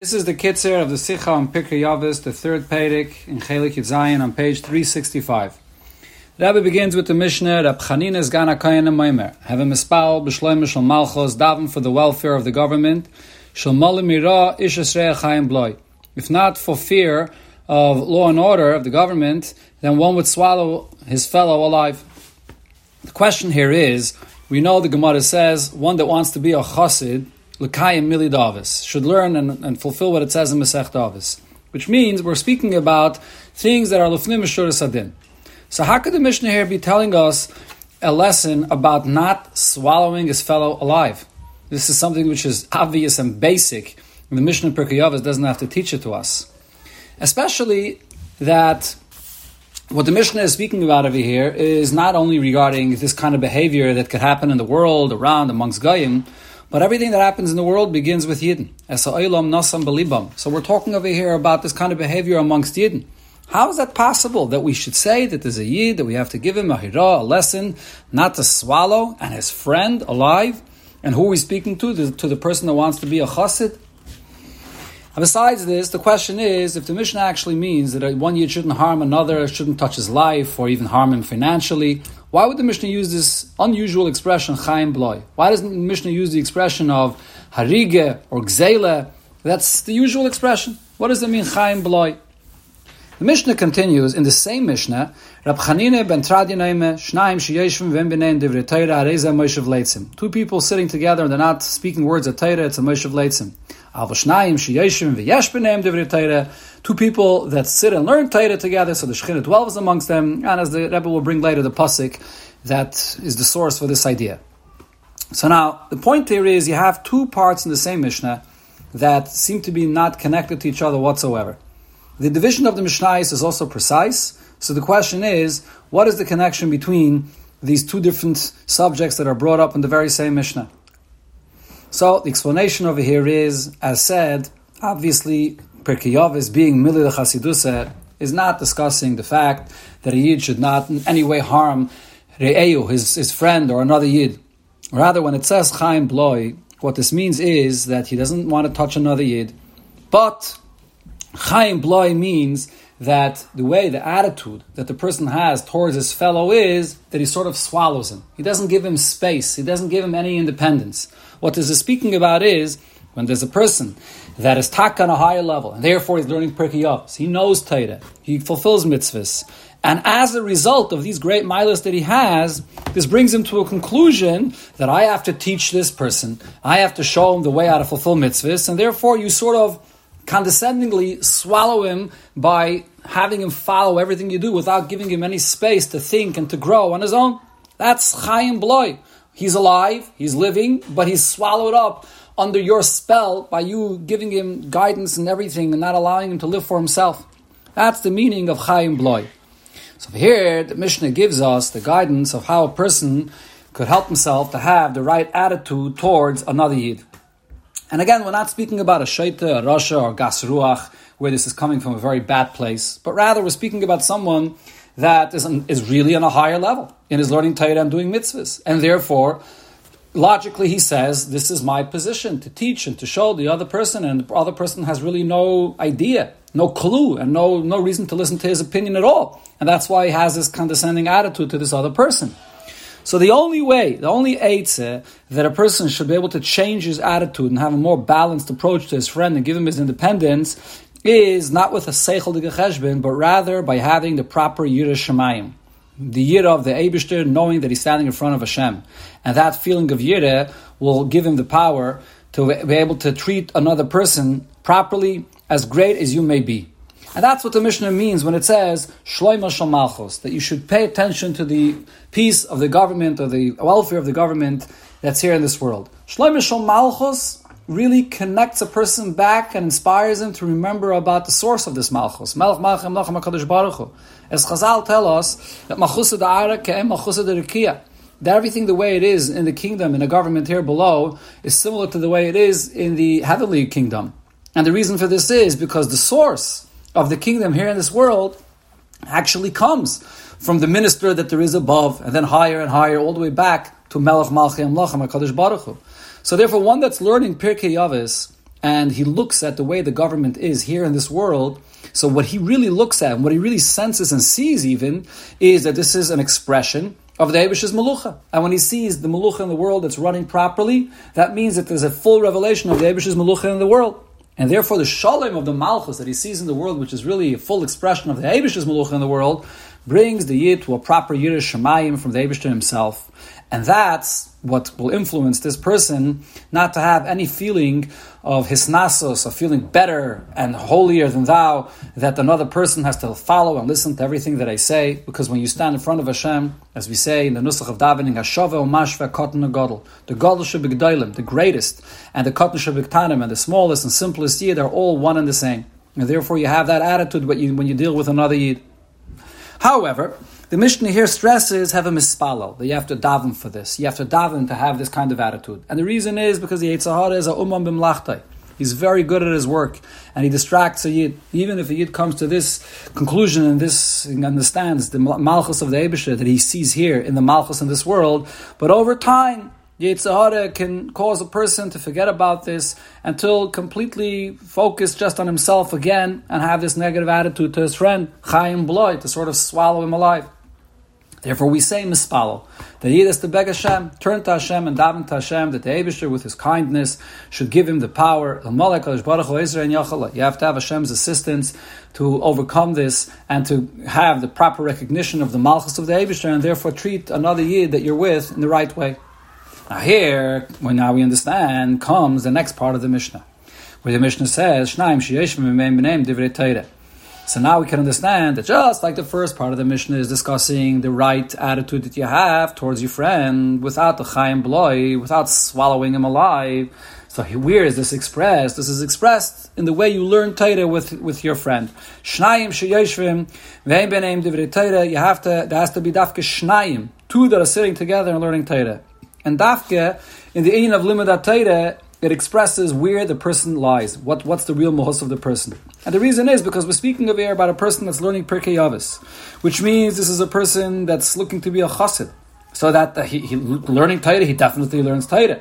This is the Kitzer of the Sikha on Pirkei Yavis, the third Pedic in Chelik Yitzayin on page 365. The begins with the Mishnah, Rab Chanina Gana Kayan Maimer. Have a mispal, b'shloim shal malchos, daven for the welfare of the government, shal malim mira, ish chayim bloy. If not for fear of law and order of the government, then one would swallow his fellow alive. The question here is, we know the Gemara says, one that wants to be a chassid, L'kayim mili davis, should learn and, and, fulfill what it says in Masech Davis. Which means we're speaking about things that are lufnim mishur sadin. So how could the Mishnah here be telling us a lesson about not swallowing his fellow alive? This is something which is obvious and basic. The Mishnah Pirkei doesn't have to teach it to us. Especially that what the Mishnah is speaking about over here is not only regarding this kind of behavior that could happen in the world, around, amongst Goyim, but everything that happens in the world begins with Yidden. So we're talking over here about this kind of behavior amongst Yidden. How is that possible that we should say that there's a Yid, that we have to give him a hira, a lesson, not to swallow, and his friend alive? And who are we speaking to? The, to the person that wants to be a chassid? And besides this, the question is if the Mishnah actually means that one Yid shouldn't harm another, shouldn't touch his life, or even harm him financially, why would the Mishnah use this unusual expression, Chaim Bloy? Why doesn't the Mishnah use the expression of Harige or Gzele? That's the usual expression. What does it mean, Chaim Bloy? The Mishnah continues in the same Mishnah. Rab Chanine ben Shnaim Torah Areza Moshev Leitzim. Two people sitting together and they're not speaking words of Torah. It's a Moshev Leitzim. Two people that sit and learn Torah together, so the Shekhinah dwells amongst them, and as the Rebbe will bring later, the Pasik, that is the source for this idea. So now, the point here is you have two parts in the same Mishnah that seem to be not connected to each other whatsoever. The division of the Mishnah is also precise, so the question is, what is the connection between these two different subjects that are brought up in the very same Mishnah? So the explanation over here is, as said, obviously Pirkei Yavis being Milil Chasidusa is not discussing the fact that a Yid should not in any way harm Re'eu, his, his friend, or another Yid. Rather, when it says Chaim Bloy, what this means is that he doesn't want to touch another Yid. But Chaim Bloy means that the way, the attitude that the person has towards his fellow is that he sort of swallows him. He doesn't give him space. He doesn't give him any independence. What this is speaking about is when there's a person that is tak on a higher level, and therefore he's learning Pirkei Avos. He knows Torah. He fulfills mitzvahs. And as a result of these great milas that he has, this brings him to a conclusion that I have to teach this person. I have to show him the way how to fulfill mitzvahs, and therefore you sort of condescendingly swallow him by having him follow everything you do without giving him any space to think and to grow on his own. That's Chaim Bloy. He's alive, he's living, but he's swallowed up under your spell by you giving him guidance and everything and not allowing him to live for himself. That's the meaning of Chaim Bloy. So here, the Mishnah gives us the guidance of how a person could help himself to have the right attitude towards another Yid. And again, we're not speaking about a Shaita, a Rasha, or Gas Ruach, where this is coming from a very bad place, but rather we're speaking about someone that is, is really on a higher level and is learning Torah and doing mitzvahs. And therefore, logically he says, this is my position to teach and to show the other person, and the other person has really no idea, no clue, and no, no reason to listen to his opinion at all. And that's why he has this condescending attitude to this other person. So the only way, the only eitzah eh, that a person should be able to change his attitude and have a more balanced approach to his friend and give him his independence is not with a seichel de but rather by having the proper yirah shemayim the year of the Abishter, knowing that he's standing in front of Hashem. And that feeling of yireh will give him the power to be able to treat another person properly, as great as you may be. And that's what the Mishnah means when it says Shloima Malchus, that you should pay attention to the peace of the government or the welfare of the government that's here in this world. Shloima Malchus really connects a person back and inspires him to remember about the source of this Malchus. Melech Malchim Lachem HaKadosh Baruch Hu. As Chazal tell us that Machusa Da'ara Ke'em Machusa De'Rikiya, that everything the way it is in the kingdom, in the government here below, is similar to the way it is in the heavenly kingdom. And the reason for this is because the source of the kingdom here in this world actually comes from the minister that there is above, and then higher and higher, all the way back to Melech Malchim Lachem HaKadosh Baruch Hu. So therefore, one that's learning Pirkei Yavis and he looks at the way the government is here in this world, so what he really looks at, and what he really senses and sees even, is that this is an expression of the Abish's Malucha. And when he sees the Malucha in the world that's running properly, that means that there's a full revelation of the Abish's Malucha in the world. And therefore, the shalom of the Malchus that he sees in the world, which is really a full expression of the Abish's Malucha in the world, brings the Yid to a proper Yiras Shemayim from the Abishter himself. And that's what will influence this person not to have any feeling of hisnasos, of feeling better and holier than thou, that another person has to follow and listen to everything that I say. Because when you stand in front of Hashem, as we say in the Nusach of Davening, Hashava Umashva Kotan Godel, the Godel Shabigdailim, the greatest, and the Kotan Shabigtanim, and the smallest and simplest Yid are all one and the same. And therefore you have that attitude when you, when you deal with another Yid. However, the Mishnah here stresses have a mispalal, that you have to daven for this. You have to daven to have this kind of attitude. And the reason is because the Yitzhahara is a umam bimlachtai. He's very good at his work, and he distracts a yid. Even if a yid comes to this conclusion and this and understands the malchus of the Ebesher that he sees here in the malchus in this world, but over time Yitzhahara can cause a person to forget about this until completely focus just on himself again and have this negative attitude to his friend, Chaim Bloy, to sort of swallow him alive. Therefore, we say mispalo that he is to beg Hashem, turn to Hashem and daven to Hashem that the Eivisher with his kindness should give him the power. You have to have Hashem's assistance to overcome this and to have the proper recognition of the malchus of the Eivisher and therefore treat another yid that you're with in the right way. Now here, when now we understand, comes the next part of the Mishnah, where the Mishnah says, "Shnaim divrei so now we can understand that just like the first part of the Mishnah is discussing the right attitude that you have towards your friend without the Chaim Bloy, without swallowing him alive. So where is this expressed? This is expressed in the way you learn Torah with, with your friend. Shnayim sheyeshvim, ve'im b'neim divrei Torah, you have to, there has to be dafke shnayim, two that are sitting together and learning Torah. And dafke, in the inyan of Limud Torah, it expresses where the person lies. What, what's the real mohos of the person? And the reason is because we're speaking over here about a person that's learning Pirkei Yavis, which means this is a person that's looking to be a chassid. So that he, he learning Torah, he definitely learns Torah.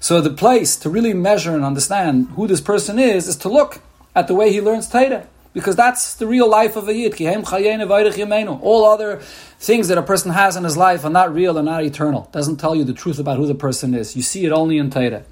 So the place to really measure and understand who this person is is to look at the way he learns Torah. Because that's the real life of a Yid. All other things that a person has in his life are not real and not eternal. Doesn't tell you the truth about who the person is. You see it only in Torah.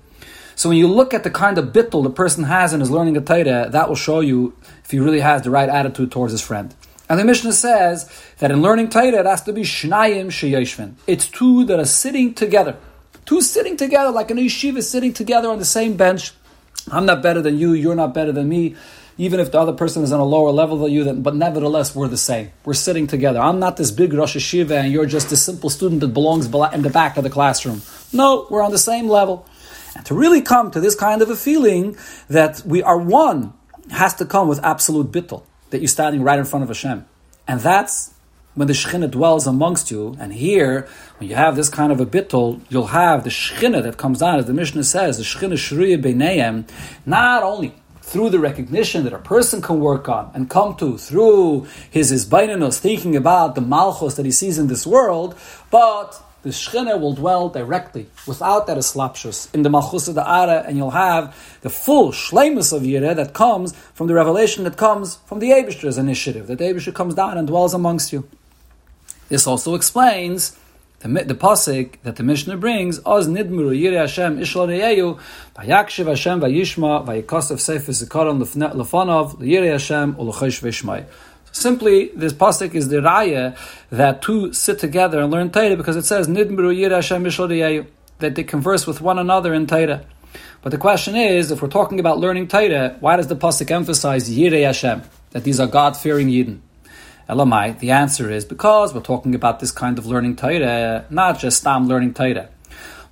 So when you look at the kind of bittul the person has in his learning a Torah, that will show you if he really has the right attitude towards his friend. And the Mishnah says that in learning Torah, it has to be shnayim sheyeshvin. It's two that are sitting together. Two sitting together, like an yeshiva sitting together on the same bench. I'm not better than you, you're not better than me. Even if the other person is on a lower level than you, but nevertheless, we're the same. We're sitting together. I'm not this big Rosh Yeshiva and you're just a simple student that belongs in the back of the classroom. No, we're on the same level. And to really come to this kind of a feeling that we are one has to come with absolute bittul, that you're standing right in front of Hashem. And that's when the Shekhinah dwells amongst you. And here, when you have this kind of a bittul, you'll have the Shekhinah that comes down, as the Mishnah says, the Shekhinah Shriya Beinayim, not only through the recognition that a person can work on and come to through his isbaininus, thinking about the malchus that he sees in this world, but the Shechina will dwell directly, without that Islapshus, in the Malchus of the Ara, and you'll have the full Shleimus of Yireh that comes from the revelation that comes from the Abishter's initiative, that the Abishter comes down and dwells amongst you. This also explains the, the pasuk that the Mishnah brings, Oz nidmuru yirei Hashem ishla reyeyu, vayakshiv Hashem vayishma, vayikosav sefer zikaron lefanov, yirei Hashem, ulechosh vishmai. Simply, this pasuk is the raya that two sit together and learn Torah because it says Nidmru Yir Hashem that they converse with one another in Torah. But the question is, if we're talking about learning Torah, why does the pasuk emphasize Yirei Hashem that these are God-fearing Yidden? Elamai, the answer is because we're talking about this kind of learning Torah, not just Stam learning Torah,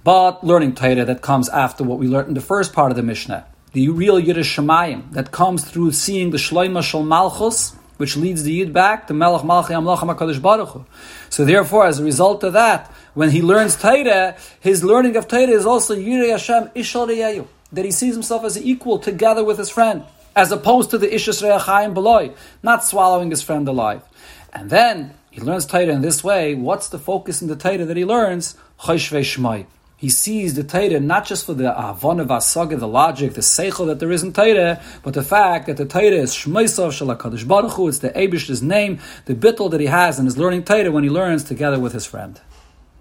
but learning Torah that comes after what we learned in the first part of the Mishnah, the real Yiras Shemayim that comes through seeing the Shloima Shal Malchus which leads the Yid back to Melech Malchi Amlach HaKadosh Baruch Hu. So therefore, as a result of that, when he learns Torah, his learning of Torah is also Yirei Hashem Ishal that he sees himself as equal together with his friend, as opposed to the Ishas Re'achayim Beloy, not swallowing his friend alive. And then, he learns Torah in this way, what's the focus in the Torah that he learns? Shmai. he sees the Torah not just for the avon vasaga, the logic, the seichel that there is in Torah, but the fact that the Torah is shmeisav shalakadosh baruch Hu, it's the Abish's name, the bittul that he has in his learning Torah when he learns together with his friend.